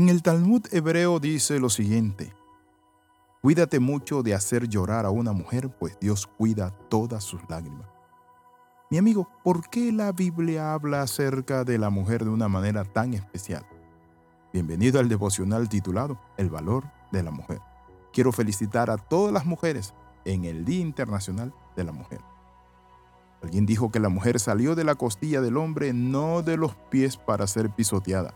En el Talmud hebreo dice lo siguiente, Cuídate mucho de hacer llorar a una mujer, pues Dios cuida todas sus lágrimas. Mi amigo, ¿por qué la Biblia habla acerca de la mujer de una manera tan especial? Bienvenido al devocional titulado El valor de la mujer. Quiero felicitar a todas las mujeres en el Día Internacional de la Mujer. Alguien dijo que la mujer salió de la costilla del hombre no de los pies para ser pisoteada,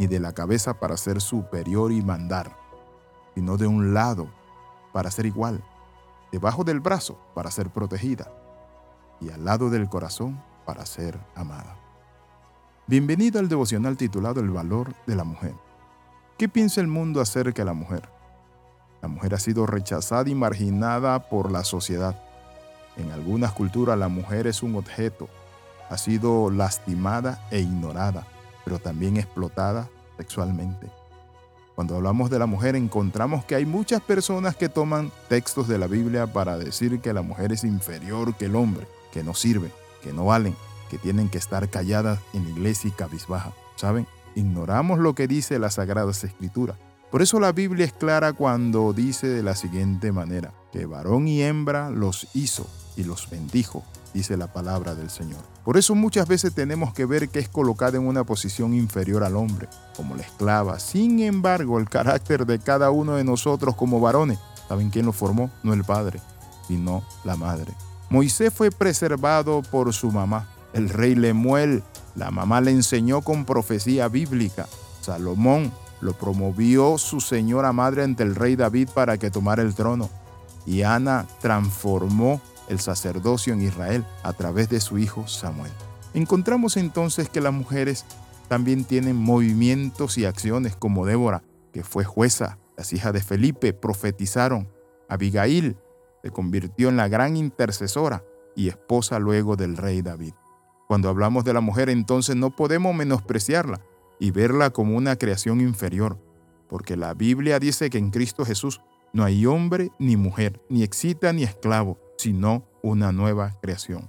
ni de la cabeza para ser superior y mandar, sino de un lado para ser igual, debajo del brazo para ser protegida y al lado del corazón para ser amada. Bienvenido al devocional titulado El valor de la mujer. ¿Qué piensa el mundo acerca de la mujer? La mujer ha sido rechazada y marginada por la sociedad. En algunas culturas la mujer es un objeto, ha sido lastimada e ignorada pero también explotada sexualmente. Cuando hablamos de la mujer encontramos que hay muchas personas que toman textos de la Biblia para decir que la mujer es inferior que el hombre, que no sirve, que no valen, que tienen que estar calladas en iglesia y cabizbaja. ¿Saben? Ignoramos lo que dice las Sagradas Escrituras. Por eso la Biblia es clara cuando dice de la siguiente manera, que varón y hembra los hizo y los bendijo dice la palabra del Señor. Por eso muchas veces tenemos que ver que es colocada en una posición inferior al hombre, como la esclava. Sin embargo, el carácter de cada uno de nosotros como varones, ¿saben quién lo formó? No el padre, sino la madre. Moisés fue preservado por su mamá, el rey Lemuel. La mamá le enseñó con profecía bíblica. Salomón lo promovió su señora madre ante el rey David para que tomara el trono. Y Ana transformó el sacerdocio en Israel a través de su hijo Samuel. Encontramos entonces que las mujeres también tienen movimientos y acciones como Débora, que fue jueza, las hijas de Felipe profetizaron, Abigail se convirtió en la gran intercesora y esposa luego del rey David. Cuando hablamos de la mujer entonces no podemos menospreciarla y verla como una creación inferior, porque la Biblia dice que en Cristo Jesús no hay hombre ni mujer, ni excita ni esclavo, sino una nueva creación.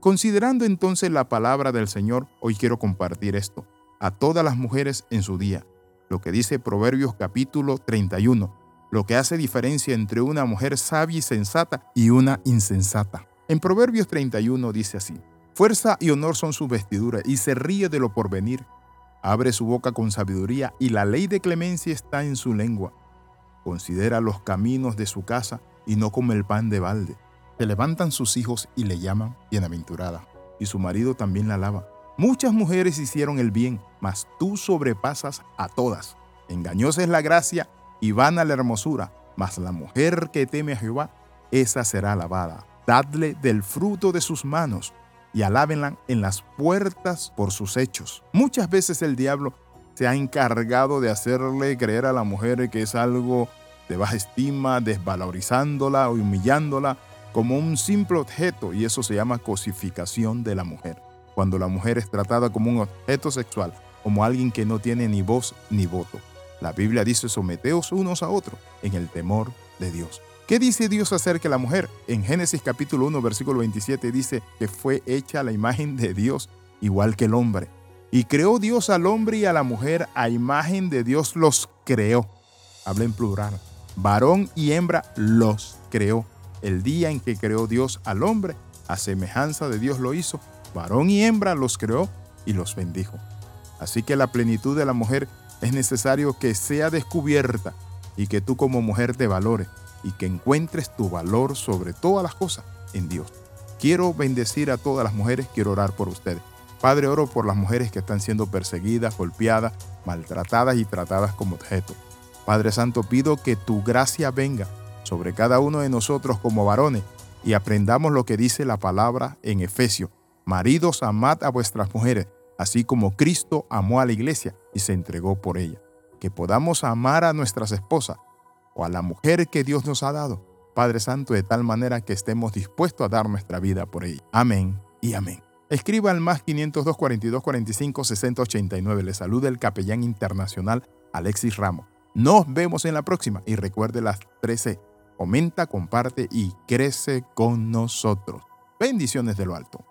Considerando entonces la palabra del Señor, hoy quiero compartir esto a todas las mujeres en su día, lo que dice Proverbios capítulo 31, lo que hace diferencia entre una mujer sabia y sensata y una insensata. En Proverbios 31 dice así, Fuerza y honor son sus vestiduras y se ríe de lo porvenir. Abre su boca con sabiduría y la ley de clemencia está en su lengua. Considera los caminos de su casa y no come el pan de balde se levantan sus hijos y le llaman bienaventurada, y su marido también la alaba. Muchas mujeres hicieron el bien, mas tú sobrepasas a todas. Engañosa es la gracia y vana la hermosura, mas la mujer que teme a Jehová, esa será alabada. Dadle del fruto de sus manos y alábenla en las puertas por sus hechos. Muchas veces el diablo se ha encargado de hacerle creer a la mujer que es algo de baja estima, desvalorizándola o humillándola como un simple objeto y eso se llama cosificación de la mujer. Cuando la mujer es tratada como un objeto sexual, como alguien que no tiene ni voz ni voto. La Biblia dice someteos unos a otros en el temor de Dios. ¿Qué dice Dios acerca de la mujer? En Génesis capítulo 1, versículo 27 dice que fue hecha la imagen de Dios igual que el hombre. Y creó Dios al hombre y a la mujer a imagen de Dios los creó. Habla en plural. Varón y hembra los creó el día en que creó Dios al hombre, a semejanza de Dios lo hizo, varón y hembra los creó y los bendijo. Así que la plenitud de la mujer es necesario que sea descubierta y que tú como mujer te valores y que encuentres tu valor sobre todas las cosas en Dios. Quiero bendecir a todas las mujeres, quiero orar por ustedes. Padre, oro por las mujeres que están siendo perseguidas, golpeadas, maltratadas y tratadas como objeto. Padre Santo, pido que tu gracia venga sobre cada uno de nosotros como varones y aprendamos lo que dice la palabra en Efesios. Maridos, amad a vuestras mujeres, así como Cristo amó a la iglesia y se entregó por ella. Que podamos amar a nuestras esposas o a la mujer que Dios nos ha dado, Padre Santo, de tal manera que estemos dispuestos a dar nuestra vida por ella. Amén y amén. Escriba al más 502 42 45 60 89. Le saluda el capellán internacional Alexis Ramos. Nos vemos en la próxima y recuerde las 13 Comenta, comparte y crece con nosotros. Bendiciones de lo alto.